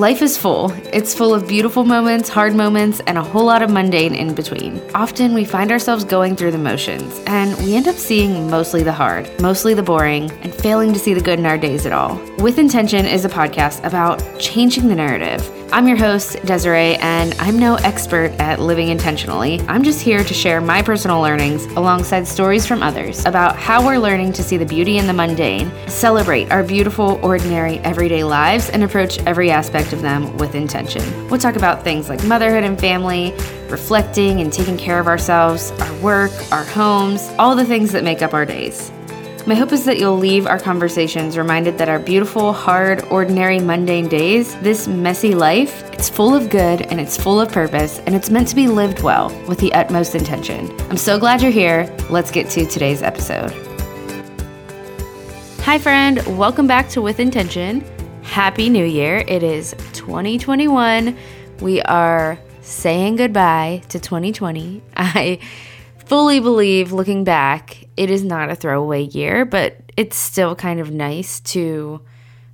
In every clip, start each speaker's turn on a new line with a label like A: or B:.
A: Life is full. It's full of beautiful moments, hard moments, and a whole lot of mundane in between. Often we find ourselves going through the motions, and we end up seeing mostly the hard, mostly the boring, and failing to see the good in our days at all. With Intention is a podcast about changing the narrative I'm your host, Desiree, and I'm no expert at living intentionally. I'm just here to share my personal learnings alongside stories from others about how we're learning to see the beauty in the mundane, celebrate our beautiful, ordinary, everyday lives, and approach every aspect of them with intention. We'll talk about things like motherhood and family, reflecting and taking care of ourselves, our work, our homes, all the things that make up our days. My hope is that you'll leave our conversations reminded that our beautiful, hard, ordinary, mundane days, this messy life, it's full of good and it's full of purpose and it's meant to be lived well with the utmost intention. I'm so glad you're here. Let's get to today's episode. Hi, friend. Welcome back to With Intention. Happy New Year. It is 2021. We are saying goodbye to 2020. I fully believe, looking back, it is not a throwaway year, but it's still kind of nice to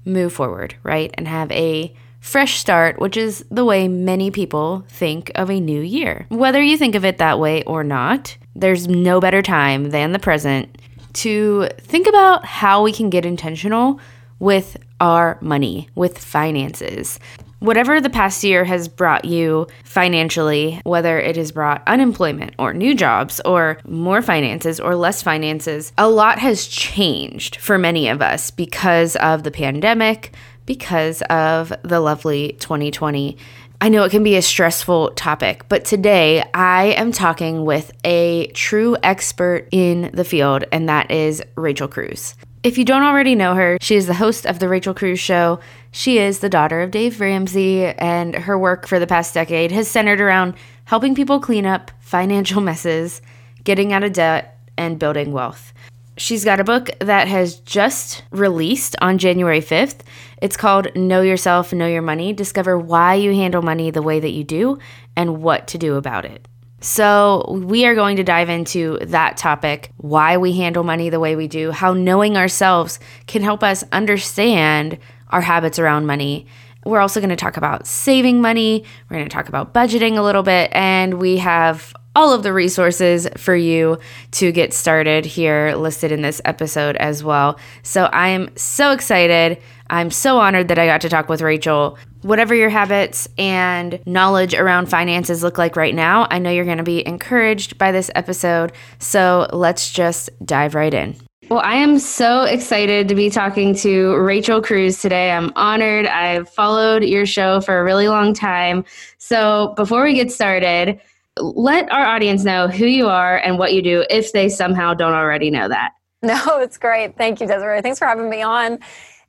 A: move forward, right? And have a fresh start, which is the way many people think of a new year. Whether you think of it that way or not, there's no better time than the present to think about how we can get intentional with our money, with finances. Whatever the past year has brought you financially, whether it has brought unemployment or new jobs or more finances or less finances, a lot has changed for many of us because of the pandemic, because of the lovely 2020. I know it can be a stressful topic, but today I am talking with a true expert in the field, and that is Rachel Cruz. If you don't already know her, she is the host of The Rachel Cruz Show. She is the daughter of Dave Ramsey, and her work for the past decade has centered around helping people clean up financial messes, getting out of debt, and building wealth. She's got a book that has just released on January 5th. It's called Know Yourself, Know Your Money Discover Why You Handle Money the Way That You Do and What to Do About It. So, we are going to dive into that topic why we handle money the way we do, how knowing ourselves can help us understand our habits around money. We're also going to talk about saving money, we're going to talk about budgeting a little bit, and we have all of the resources for you to get started here listed in this episode as well. So, I am so excited. I'm so honored that I got to talk with Rachel. Whatever your habits and knowledge around finances look like right now, I know you're going to be encouraged by this episode. So let's just dive right in. Well, I am so excited to be talking to Rachel Cruz today. I'm honored. I've followed your show for a really long time. So before we get started, let our audience know who you are and what you do if they somehow don't already know that.
B: No, it's great. Thank you, Desiree. Thanks for having me on.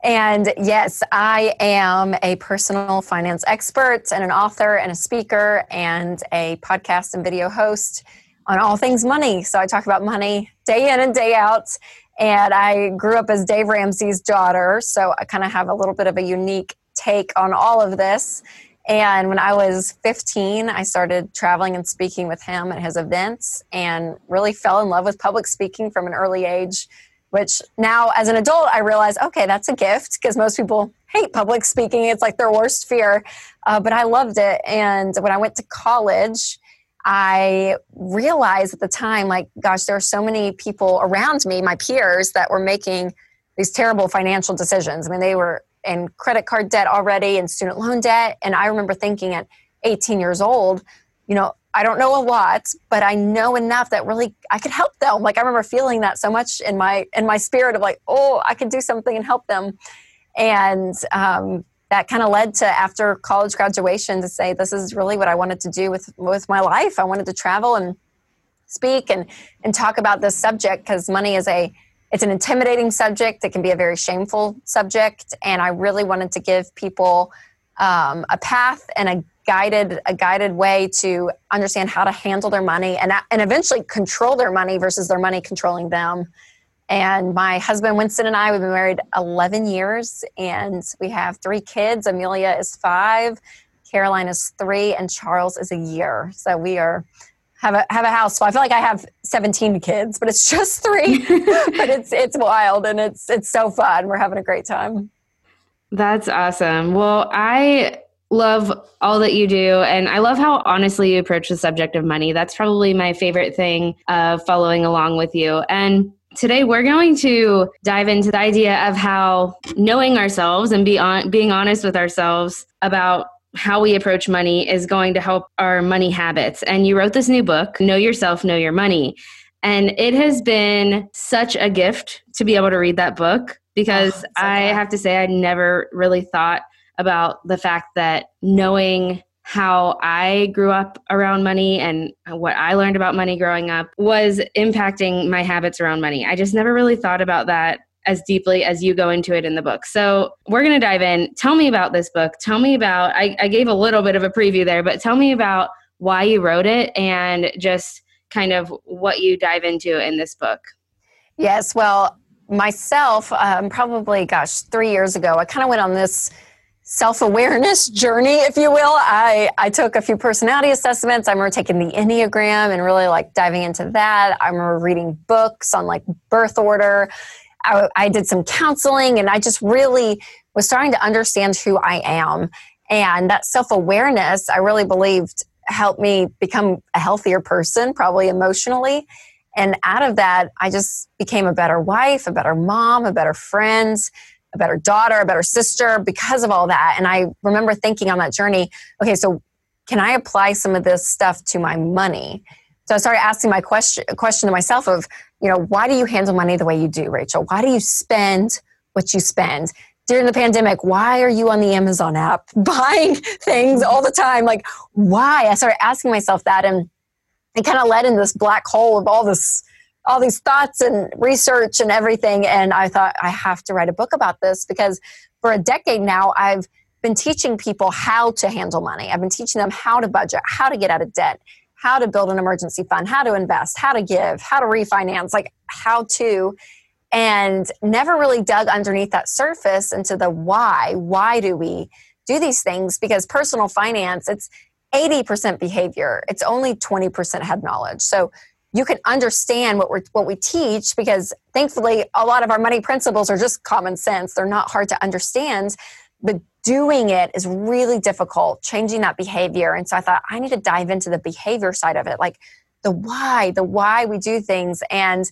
B: And yes, I am a personal finance expert and an author and a speaker and a podcast and video host on all things money. So I talk about money day in and day out. And I grew up as Dave Ramsey's daughter. So I kind of have a little bit of a unique take on all of this. And when I was 15, I started traveling and speaking with him at his events and really fell in love with public speaking from an early age which now as an adult i realize okay that's a gift because most people hate public speaking. It's like their worst fear. Uh, but i loved it. And when i went to college i realized at the time like gosh there are so many people around me my peers that were making these terrible financial decisions. I mean they were in credit card debt already and student loan debt. And i remember thinking at 18 years old you know I don't know a lot, but I know enough that really I could help them. Like I remember feeling that so much in my in my spirit of like, oh, I could do something and help them. And um, that kind of led to after college graduation to say this is really what I wanted to do with with my life. I wanted to travel and speak and and talk about this subject because money is a it's an intimidating subject. It can be a very shameful subject, and I really wanted to give people um, a path and a guided a guided way to understand how to handle their money and and eventually control their money versus their money controlling them. And my husband Winston and I we've been married 11 years and we have three kids. Amelia is 5, Caroline is 3 and Charles is a year. So we are have a have a house. I feel like I have 17 kids, but it's just 3. but it's it's wild and it's it's so fun. We're having a great time.
A: That's awesome. Well, I love all that you do. And I love how honestly you approach the subject of money. That's probably my favorite thing of following along with you. And today we're going to dive into the idea of how knowing ourselves and be on, being honest with ourselves about how we approach money is going to help our money habits. And you wrote this new book, Know Yourself, Know Your Money. And it has been such a gift to be able to read that book because oh, so I have to say, I never really thought about the fact that knowing how I grew up around money and what I learned about money growing up was impacting my habits around money. I just never really thought about that as deeply as you go into it in the book. So we're going to dive in. Tell me about this book. Tell me about, I, I gave a little bit of a preview there, but tell me about why you wrote it and just kind of what you dive into in this book.
B: Yes, well, myself, um, probably, gosh, three years ago, I kind of went on this self-awareness journey if you will. I i took a few personality assessments. I remember taking the enneagram and really like diving into that. I remember reading books on like birth order. I, I did some counseling and i just really was starting to understand who i am. And that self-awareness i really believed helped me become a healthier person probably emotionally. And out of that i just became a better wife a better mom a better friend a better daughter, a better sister because of all that. And I remember thinking on that journey, okay, so can I apply some of this stuff to my money? So I started asking my question question to myself of, you know, why do you handle money the way you do, Rachel? Why do you spend what you spend? During the pandemic, why are you on the Amazon app buying things all the time? Like, why? I started asking myself that and it kind of led in this black hole of all this all these thoughts and research and everything. And I thought, I have to write a book about this because for a decade now, I've been teaching people how to handle money. I've been teaching them how to budget, how to get out of debt, how to build an emergency fund, how to invest, how to give, how to refinance, like how to. And never really dug underneath that surface into the why. Why do we do these things? Because personal finance, it's 80% behavior, it's only 20% head knowledge. So you can understand what we what we teach because thankfully a lot of our money principles are just common sense. They're not hard to understand, but doing it is really difficult, changing that behavior. And so I thought I need to dive into the behavior side of it, like the why, the why we do things and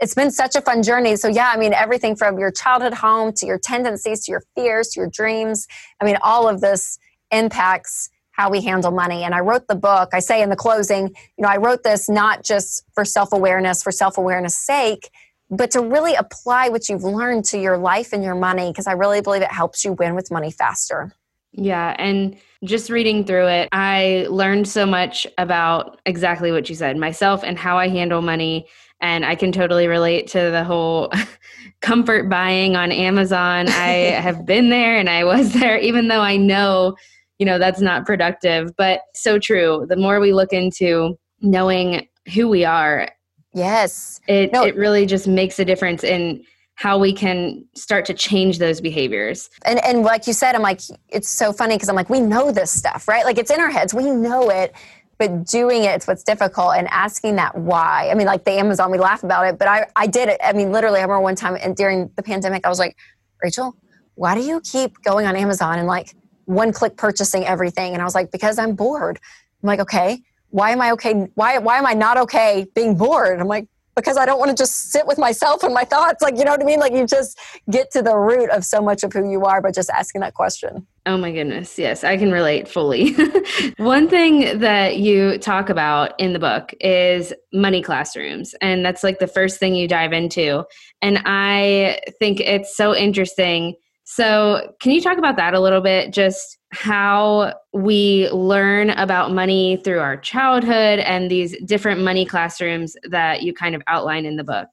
B: it's been such a fun journey. So yeah, I mean everything from your childhood home to your tendencies to your fears to your dreams. I mean all of this impacts how we handle money. And I wrote the book, I say in the closing, you know, I wrote this not just for self awareness, for self awareness sake, but to really apply what you've learned to your life and your money, because I really believe it helps you win with money faster.
A: Yeah. And just reading through it, I learned so much about exactly what you said myself and how I handle money. And I can totally relate to the whole comfort buying on Amazon. I have been there and I was there, even though I know you know that's not productive but so true the more we look into knowing who we are
B: yes
A: it no. it really just makes a difference in how we can start to change those behaviors.
B: And and like you said, I'm like, it's so funny because I'm like, we know this stuff, right? Like it's in our heads, we know it, but doing it, it's what's difficult. And asking that why. I mean, like the Amazon, we laugh about it, but I I did it. I mean, literally, I remember one time and during the pandemic, I was like, Rachel, why do you keep going on Amazon and like one click purchasing everything. And I was like, because I'm bored. I'm like, okay, why am I okay? Why, why am I not okay being bored? I'm like, because I don't want to just sit with myself and my thoughts. Like, you know what I mean? Like, you just get to the root of so much of who you are by just asking that question.
A: Oh my goodness. Yes, I can relate fully. One thing that you talk about in the book is money classrooms. And that's like the first thing you dive into. And I think it's so interesting so, can you talk about that a little bit? Just how we learn about money through our childhood and these different money classrooms that you kind of outline in the book.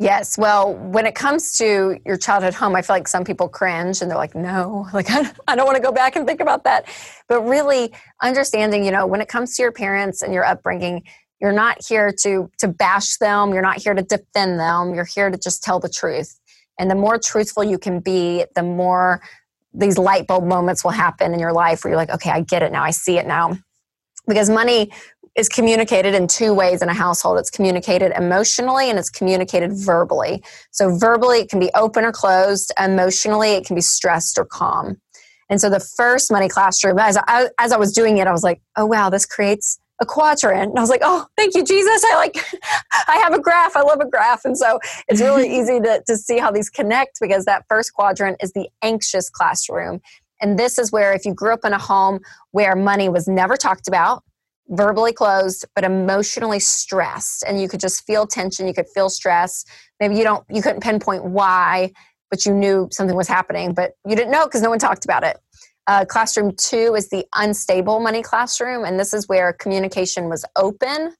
B: Yes. Well, when it comes to your childhood home, I feel like some people cringe and they're like, no, like, I don't want to go back and think about that. But really understanding, you know, when it comes to your parents and your upbringing, you're not here to to bash them you're not here to defend them you're here to just tell the truth and the more truthful you can be, the more these light bulb moments will happen in your life where you're like, okay, I get it now. I see it now. Because money is communicated in two ways in a household it's communicated emotionally and it's communicated verbally. So, verbally, it can be open or closed, emotionally, it can be stressed or calm. And so the first money classroom, as I, as I was doing it, I was like, oh wow, this creates a quadrant. And I was like, oh, thank you, Jesus. I like, I have a graph. I love a graph. And so it's really easy to, to see how these connect because that first quadrant is the anxious classroom. And this is where if you grew up in a home where money was never talked about, verbally closed, but emotionally stressed, and you could just feel tension, you could feel stress. Maybe you don't, you couldn't pinpoint why, but you knew something was happening, but you didn't know because no one talked about it. Uh, classroom two is the unstable money classroom, and this is where communication was open,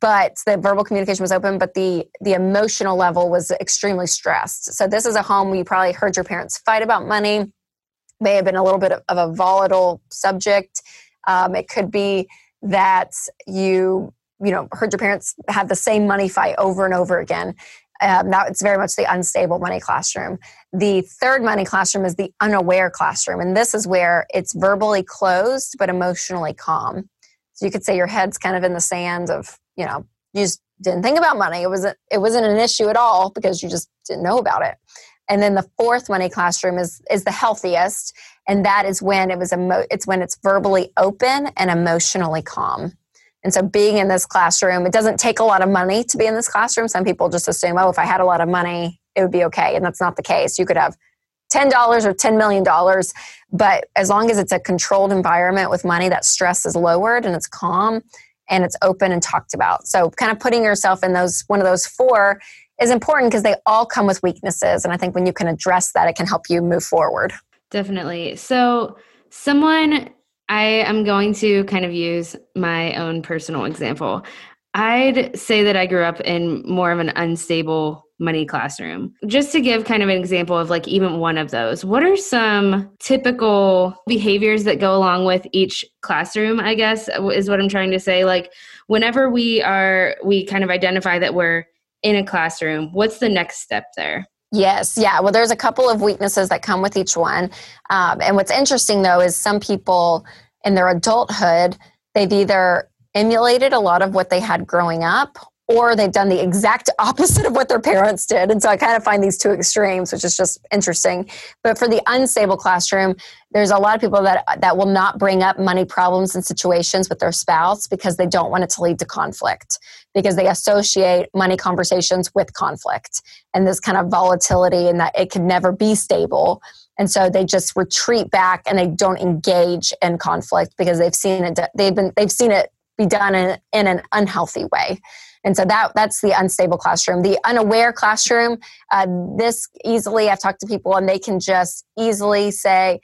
B: but the verbal communication was open, but the the emotional level was extremely stressed. So this is a home where you probably heard your parents fight about money. May have been a little bit of, of a volatile subject. Um, it could be that you you know heard your parents have the same money fight over and over again um, now it's very much the unstable money classroom. The third money classroom is the unaware classroom, and this is where it's verbally closed but emotionally calm. So you could say your head's kind of in the sand of you know you just didn't think about money. It wasn't it wasn't an issue at all because you just didn't know about it. And then the fourth money classroom is is the healthiest, and that is when it was emo- it's when it's verbally open and emotionally calm. And so being in this classroom, it doesn't take a lot of money to be in this classroom. Some people just assume, oh, if I had a lot of money, it would be okay. And that's not the case. You could have $10 or $10 million. But as long as it's a controlled environment with money, that stress is lowered and it's calm and it's open and talked about. So kind of putting yourself in those one of those four is important because they all come with weaknesses. And I think when you can address that, it can help you move forward.
A: Definitely. So someone I am going to kind of use my own personal example. I'd say that I grew up in more of an unstable money classroom. Just to give kind of an example of like even one of those, what are some typical behaviors that go along with each classroom, I guess is what I'm trying to say. Like whenever we are, we kind of identify that we're in a classroom, what's the next step there?
B: Yes, yeah. Well, there's a couple of weaknesses that come with each one. Um, and what's interesting though is some people in their adulthood, they've either emulated a lot of what they had growing up or they've done the exact opposite of what their parents did. And so I kind of find these two extremes, which is just interesting. But for the unstable classroom, there's a lot of people that that will not bring up money problems and situations with their spouse because they don't want it to lead to conflict because they associate money conversations with conflict and this kind of volatility and that it can never be stable and so they just retreat back and they don't engage in conflict because they've seen it they've been they've seen it be done in, in an unhealthy way and so that that's the unstable classroom. The unaware classroom uh, this easily i've talked to people and they can just easily say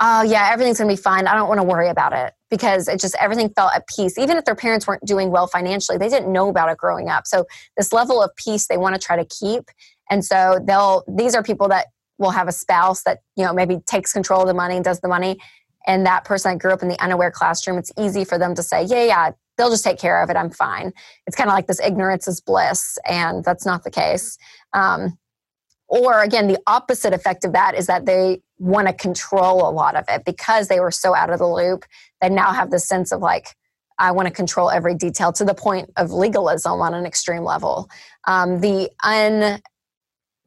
B: oh yeah everything's going to be fine. I don't want to worry about it. Because it just everything felt at peace. Even if their parents weren't doing well financially they didn't know about it growing up. So this level of peace they want to try to keep. And so they'll these are people that will have a spouse that you know maybe takes control of the money and does the money. And that person that grew up in the unaware classroom it's easy for them to say yeah yeah they'll just take care of it i'm fine. It's kind of like this ignorance is bliss and that's not the case. Um, or again the opposite effect of that is that they want to control a lot of it. Because they were so out of the loop they now have this sense of like i want to control every detail to the point of legalism on an extreme level. Um, the un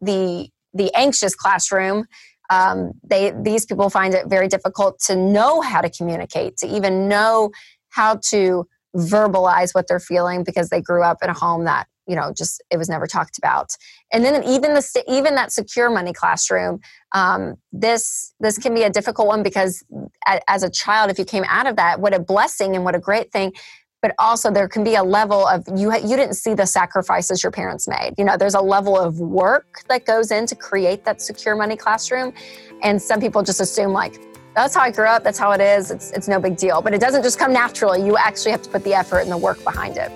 B: the the anxious classroom um, they these people find it very difficult to know how to communicate to even know how to verbalize what they're feeling because they grew up in a home that you know just it was never talked about. And then even the even that secure money classroom um, this this can be a difficult one because as a child if you came out of that what a blessing and what a great thing. But also there can be a level of you you didn't see the sacrifices your parents made. You know there's a level of work that goes in to create that secure money classroom. And some people just assume like that's how I grew up. That's how it is. It's, it's no big deal. But it doesn't just come naturally. You actually have to put the effort and the work behind it.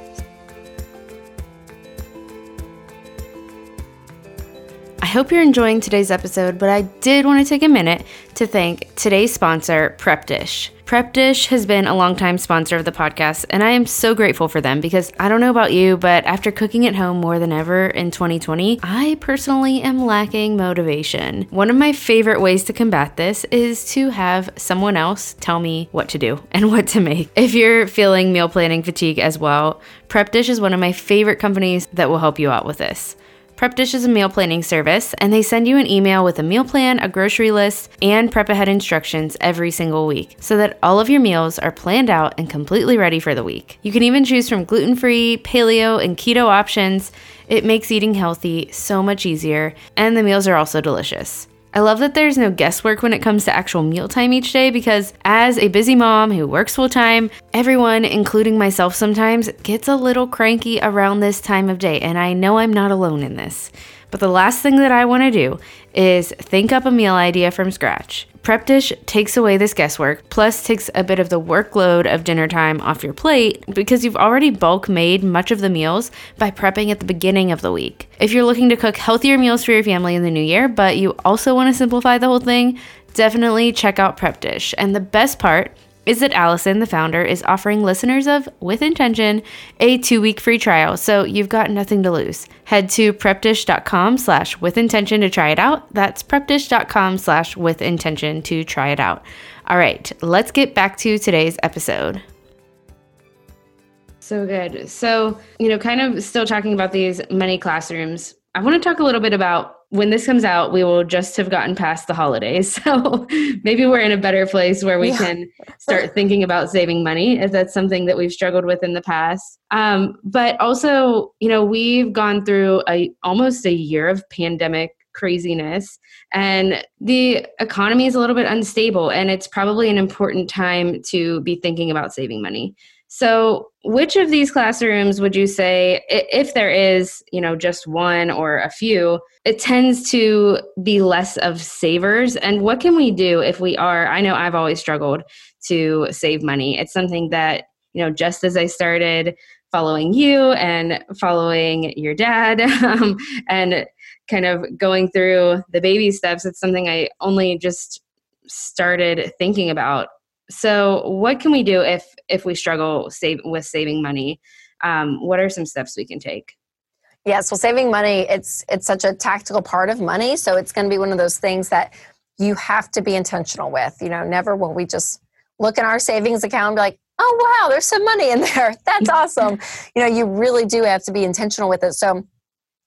A: Hope you're enjoying today's episode, but I did want to take a minute to thank today's sponsor, Prep Dish. Prep Dish has been a longtime sponsor of the podcast, and I am so grateful for them because I don't know about you, but after cooking at home more than ever in 2020, I personally am lacking motivation. One of my favorite ways to combat this is to have someone else tell me what to do and what to make. If you're feeling meal planning fatigue as well, Prep Dish is one of my favorite companies that will help you out with this. Prep Dish is a meal planning service, and they send you an email with a meal plan, a grocery list, and prep ahead instructions every single week so that all of your meals are planned out and completely ready for the week. You can even choose from gluten free, paleo, and keto options. It makes eating healthy so much easier, and the meals are also delicious. I love that there's no guesswork when it comes to actual mealtime each day because, as a busy mom who works full time, everyone, including myself sometimes, gets a little cranky around this time of day, and I know I'm not alone in this. But the last thing that I want to do is think up a meal idea from scratch. Prep Dish takes away this guesswork, plus takes a bit of the workload of dinner time off your plate because you've already bulk made much of the meals by prepping at the beginning of the week. If you're looking to cook healthier meals for your family in the new year, but you also want to simplify the whole thing, definitely check out Prep Dish. And the best part is that Allison, the founder, is offering listeners of With Intention a two-week free trial, so you've got nothing to lose. Head to prepdish.com slash with intention to try it out. That's prepdish.com slash with intention to try it out. All right, let's get back to today's episode. So good. So, you know, kind of still talking about these money classrooms, I want to talk a little bit about when this comes out, we will just have gotten past the holidays. So maybe we're in a better place where we yeah. can start thinking about saving money if that's something that we've struggled with in the past. Um, but also, you know, we've gone through a almost a year of pandemic craziness and the economy is a little bit unstable and it's probably an important time to be thinking about saving money. So, which of these classrooms would you say, if there is, you know, just one or a few, it tends to be less of savers? And what can we do if we are? I know I've always struggled to save money. It's something that, you know, just as I started following you and following your dad um, and kind of going through the baby steps, it's something I only just started thinking about so what can we do if if we struggle save with saving money? Um, what are some steps we can take?
B: Yes well saving money it's it's such a tactical part of money. So it's going to be one of those things that you have to be intentional with you know never will we just look in our savings account and be like oh wow there's some money in there. That's awesome. You know you really do have to be intentional with it. So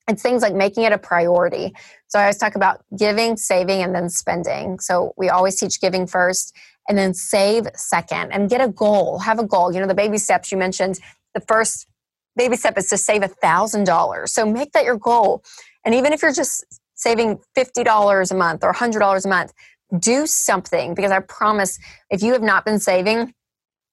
B: it's things like making it a priority. So i always talk about giving saving and then spending. So we always teach giving first and then save second and get a goal. Have a goal. You know, the baby steps you mentioned, the first baby step is to save a $1,000. So make that your goal. And even if you're just saving $50 a month or $100 a month, do something because I promise if you have not been saving,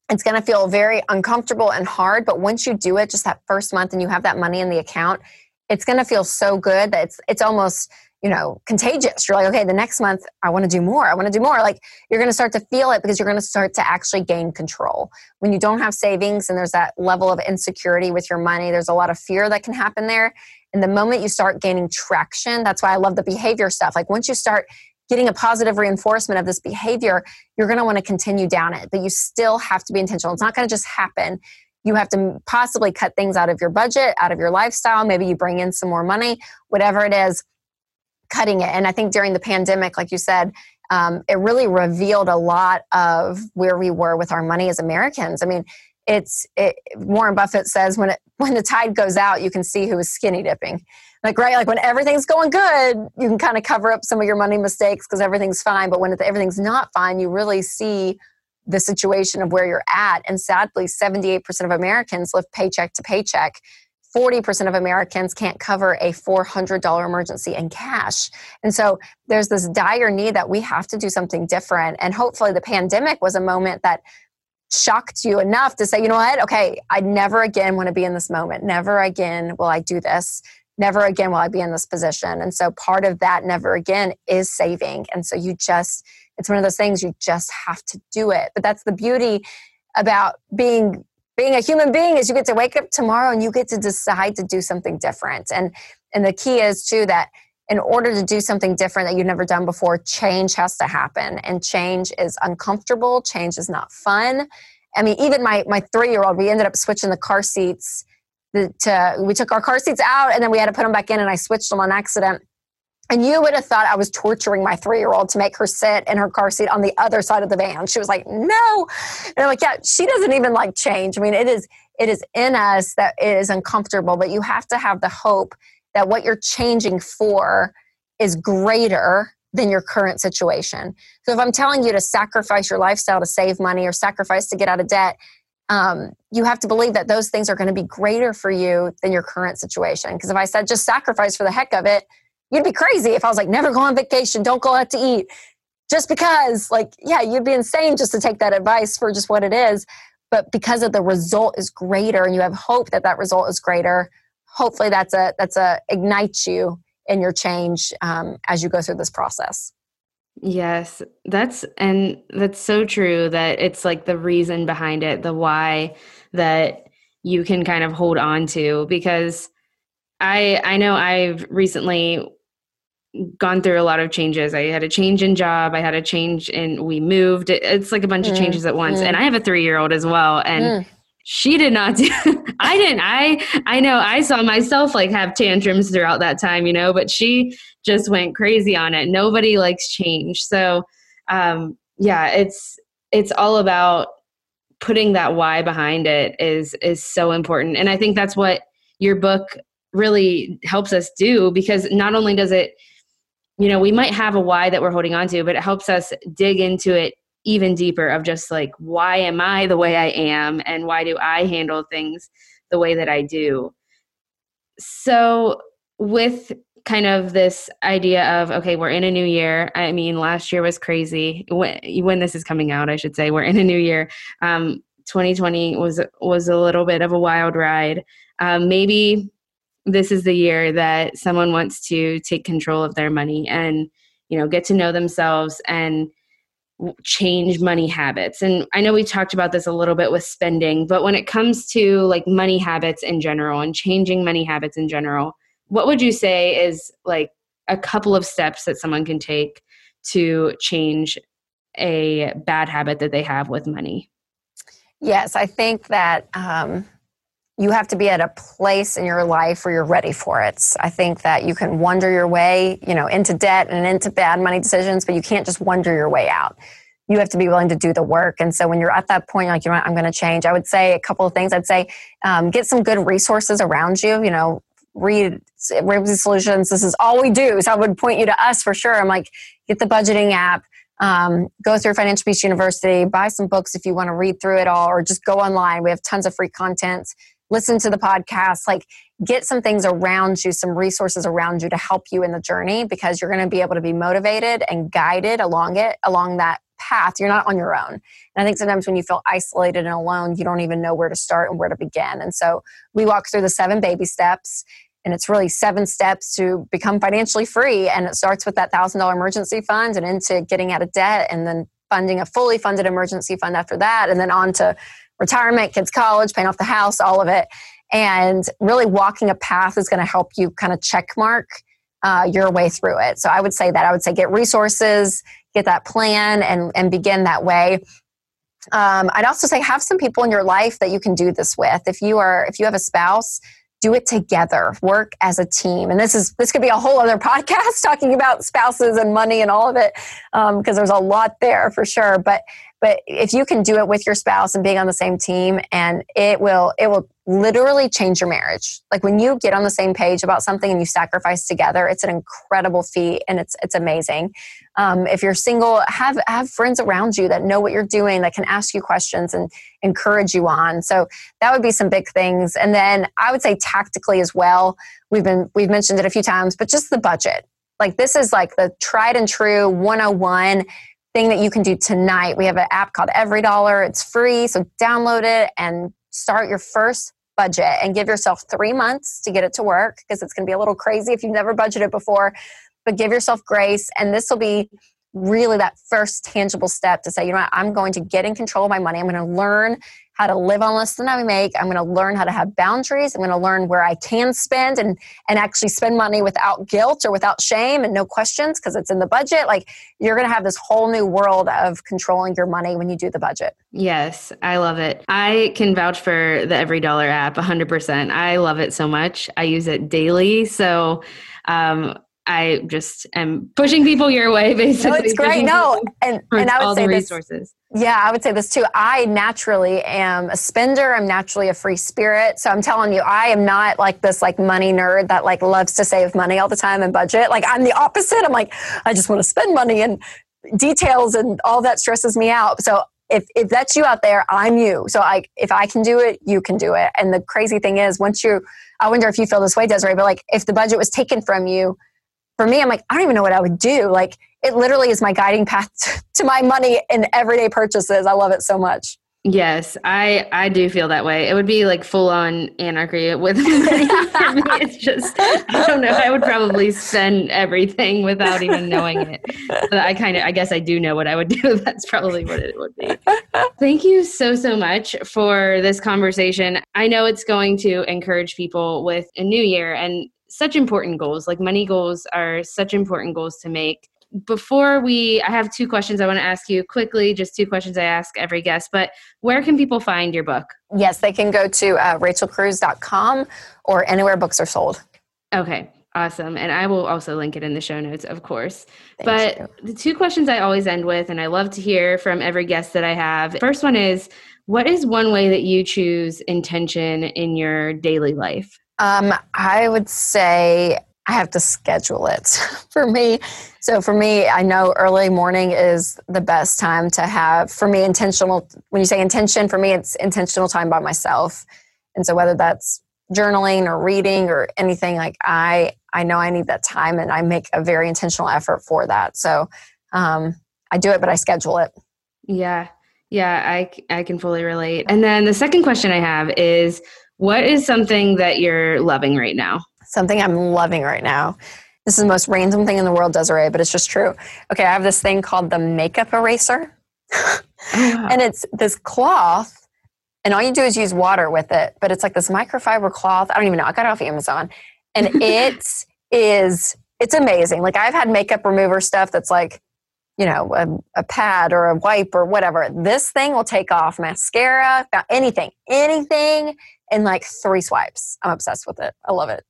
B: it's going to feel very uncomfortable and hard. But once you do it, just that first month and you have that money in the account, it's going to feel so good that it's, it's almost you know contagious. You're like okay the next month i want to do more i want to do more. Like you're going to start to feel it because you're going to start to actually gain control. When you don't have savings and there's that level of insecurity with your money there's a lot of fear that can happen there. And the moment you start gaining traction that's why i love the behavior stuff. Like once you start getting a positive reinforcement of this behavior you're going to want to continue down it. But you still have to be intentional. It's not going to just happen. You have to possibly cut things out of your budget out of your lifestyle. Maybe you bring in some more money whatever it is cutting it. And I think during the pandemic, like you said, um, it really revealed a lot of where we were with our money as Americans. I mean, it's it, Warren Buffett says when it when the tide goes out, you can see who is skinny dipping. Like right, like when everything's going good, you can kind of cover up some of your money mistakes because everything's fine. But when everything's not fine, you really see the situation of where you're at. And sadly, 78% of Americans live paycheck to paycheck. 40% of Americans can't cover a $400 emergency in cash. And so there's this dire need that we have to do something different. And hopefully, the pandemic was a moment that shocked you enough to say, you know what? Okay, I never again want to be in this moment. Never again will I do this. Never again will I be in this position. And so part of that never again is saving. And so you just, it's one of those things you just have to do it. But that's the beauty about being being a human being is you get to wake up tomorrow and you get to decide to do something different. And and the key is too that in order to do something different that you've never done before, change has to happen. And change is uncomfortable, change is not fun. I mean, even my my three year old, we ended up switching the car seats. To, we took our car seats out and then we had to put them back in, and I switched them on accident. And you would have thought I was torturing my three year old to make her sit in her car seat on the other side of the van. She was like, no. And I'm like, yeah, she doesn't even like change. I mean, it is it is in us that it is uncomfortable, but you have to have the hope that what you're changing for is greater than your current situation. So if I'm telling you to sacrifice your lifestyle to save money or sacrifice to get out of debt, um, you have to believe that those things are going to be greater for you than your current situation. Because if I said just sacrifice for the heck of it, you'd be crazy if I was like, never go on vacation, don't go out to eat. Just because, like, yeah, you'd be insane just to take that advice for just what it is. But because of the result is greater and you have hope that that result is greater, hopefully that's a, that's a ignites you in your change um, as you go through this process.
A: Yes, that's and that's so true that it's like the reason behind it, the why that you can kind of hold on to because I I know I've recently gone through a lot of changes. I had a change in job, I had a change in we moved. It's like a bunch mm, of changes at once. Mm. And I have a 3-year-old as well and mm she did not do i didn't i i know i saw myself like have tantrums throughout that time you know but she just went crazy on it nobody likes change so um yeah it's it's all about putting that why behind it is is so important and i think that's what your book really helps us do because not only does it you know we might have a why that we're holding on to but it helps us dig into it even deeper of just like why am i the way i am and why do i handle things the way that i do? So with kind of this idea of okay we're in a new year. I mean last year was crazy. When, when this is coming out i should say we're in a new year. Um, 2020 was was a little bit of a wild ride. Um, maybe this is the year that someone wants to take control of their money and you know get to know themselves and change money habits. And i know we talked about this a little bit with spending but when it comes to like money habits in general and changing money habits in general what would you say is like a couple of steps that someone can take to change a bad habit that they have with money?
B: Yes i think that um, you have to be at a place in your life where you're ready for it. I think that you can wander your way, you know, into debt and into bad money decisions, but you can't just wander your way out. You have to be willing to do the work. And so when you're at that point, like, you know, I'm going to change, I would say a couple of things. I'd say um, get some good resources around you, you know, read Ramsey Solutions. This is all we do. So I would point you to us for sure. I'm like, get the budgeting app. Um, go through Financial Peace University, buy some books if you want to read through it all, or just go online. We have tons of free content listen to the podcast, like get some things around you, some resources around you to help you in the journey because you're going to be able to be motivated and guided along it, along that path. You're not on your own. And I think sometimes when you feel isolated and alone, you don't even know where to start and where to begin. And so we walk through the seven baby steps. And it's really seven steps to become financially free. And it starts with that $1,000 emergency fund and into getting out of debt and then funding a fully funded emergency fund after that. And then on to retirement, kids' college, paying off the house, all of it. And really walking a path is going to help you kind of check mark uh, your way through it. So I would say that I would say get resources, get that plan, and and begin that way. Um, I'd also say have some people in your life that you can do this with. If you are if you have a spouse, do it together. Work as a team. And this is this could be a whole other podcast talking about spouses and money and all of it because um, there's a lot there for sure. But but if you can do it with your spouse and being on the same team and it will it will literally change your marriage like when you get on the same page about something and you sacrifice together it's an incredible feat and it's it's amazing um, if you're single have have friends around you that know what you're doing that can ask you questions and encourage you on so that would be some big things and then i would say tactically as well we've been we've mentioned it a few times but just the budget like this is like the tried and true 101 thing that you can do tonight. We have an app called Every Dollar. It's free, so download it and start your first budget and give yourself three months to get it to work because it's going to be a little crazy if you've never budgeted before. But give yourself grace, and this will be really that first tangible step to say, you know what, I'm going to get in control of my money. I'm going to learn how to live on less than I make. I'm going to learn how to have boundaries. I'm going to learn where I can spend and and actually spend money without guilt or without shame and no questions because it's in the budget. Like you're going to have this whole new world of controlling your money when you do the budget.
A: Yes, I love it. I can vouch for the Every Dollar app 100%. I love it so much. I use it daily. So um, I just am pushing people your way, basically.
B: No, it's great. No, and and I would say this,
A: resources.
B: Yeah, I would say this too. I naturally am a spender. I'm naturally a free spirit. So I'm telling you, I am not like this like money nerd that like loves to save money all the time and budget. Like I'm the opposite. I'm like I just want to spend money and details and all that stresses me out. So if if that's you out there, I'm you. So I if I can do it, you can do it. And the crazy thing is, once you, I wonder if you feel this way, Desiree. But like if the budget was taken from you, for me, I'm like I don't even know what I would do. Like it literally is my guiding path to my money in everyday purchases. I love it so much.
A: Yes, I I do feel that way. It would be like full on anarchy with me. It's just I don't know. I would probably spend everything without even knowing it. But I kind of I guess I do know what I would do. That's probably what it would be. Thank you so so much for this conversation. I know it's going to encourage people with a new year and such important goals. Like money goals are such important goals to make before we i have two questions i want to ask you quickly just two questions i ask every guest but where can people find your book
B: yes they can go to uh, rachelcruz.com or anywhere books are sold
A: okay awesome and i will also link it in the show notes of course Thank but you. the two questions i always end with and i love to hear from every guest that i have first one is what is one way that you choose intention in your daily life
B: um, i would say I have to schedule it for me. So for me, I know early morning is the best time to have for me intentional when you say intention for me it's intentional time by myself. And so whether that's journaling or reading or anything like I I know I need that time and I make a very intentional effort for that. So um I do it but I schedule it.
A: Yeah. Yeah, I I can fully relate. And then the second question I have is what is something that you're loving right now?
B: something I'm loving right now. This is the most random thing in the world, Desiree, but it's just true. Okay, I have this thing called the makeup eraser. oh, wow. And it's this cloth, and all you do is use water with it, but it's like this microfiber cloth. I don't even know. I got it off Amazon. And it is, it's amazing. Like I've had makeup remover stuff that's like, you know, a, a, pad or a wipe or whatever. This thing will take off mascara, anything, anything in like three swipes. I'm obsessed with it. I love it.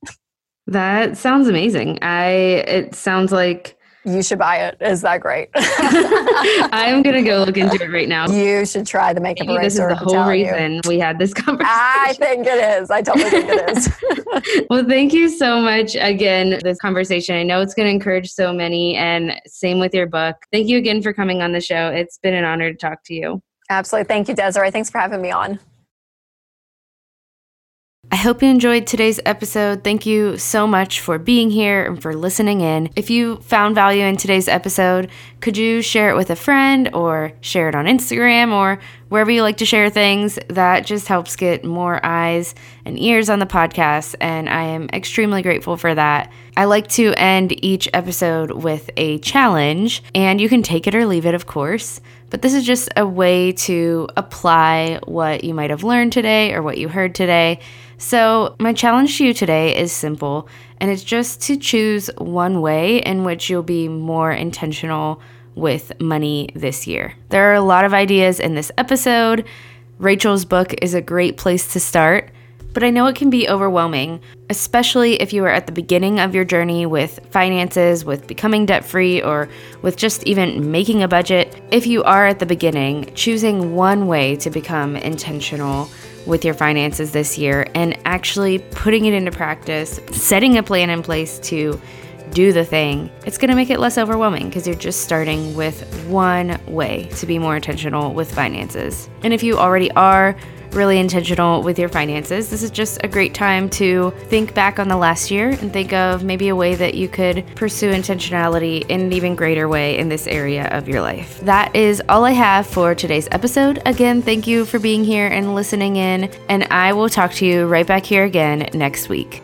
A: That sounds amazing. I it sounds like
B: you should buy it. Is that great?
A: I'm gonna go look into it right now.
B: You should try the makeup Maybe
A: eraser. This is the whole reason you. we had this conversation.
B: I think it is. I totally think it is.
A: well, thank you so much again. This conversation. I know it's gonna encourage so many, and same with your book. Thank you again for coming on the show. It's been an honor to talk to you.
B: Absolutely. Thank you, Desiree. Thanks for having me on.
A: I hope you enjoyed today's episode. Thank you so much for being here and for listening in. If you found value in today's episode, could you share it with a friend or share it on Instagram or wherever you like to share things? That just helps get more eyes and ears on the podcast, and I am extremely grateful for that. I like to end each episode with a challenge, and you can take it or leave it, of course. But this is just a way to apply what you might have learned today or what you heard today so, my challenge to you today is simple, and it's just to choose one way in which you'll be more intentional with money this year. There are a lot of ideas in this episode. Rachel's book is a great place to start, but I know it can be overwhelming, especially if you are at the beginning of your journey with finances, with becoming debt free, or with just even making a budget. If you are at the beginning, choosing one way to become intentional with your finances this year and actually putting it into practice, setting a plan in place to do the thing, it's going to make it less overwhelming because you're just starting with one way to be more intentional with finances. And if you already are really intentional with your finances, this is just a great time to think back on the last year and think of maybe a way that you could pursue intentionality in an even greater way in this area of your life. That is all I have for today's episode. Again, thank you for being here and listening in, and I will talk to you right back here again next week.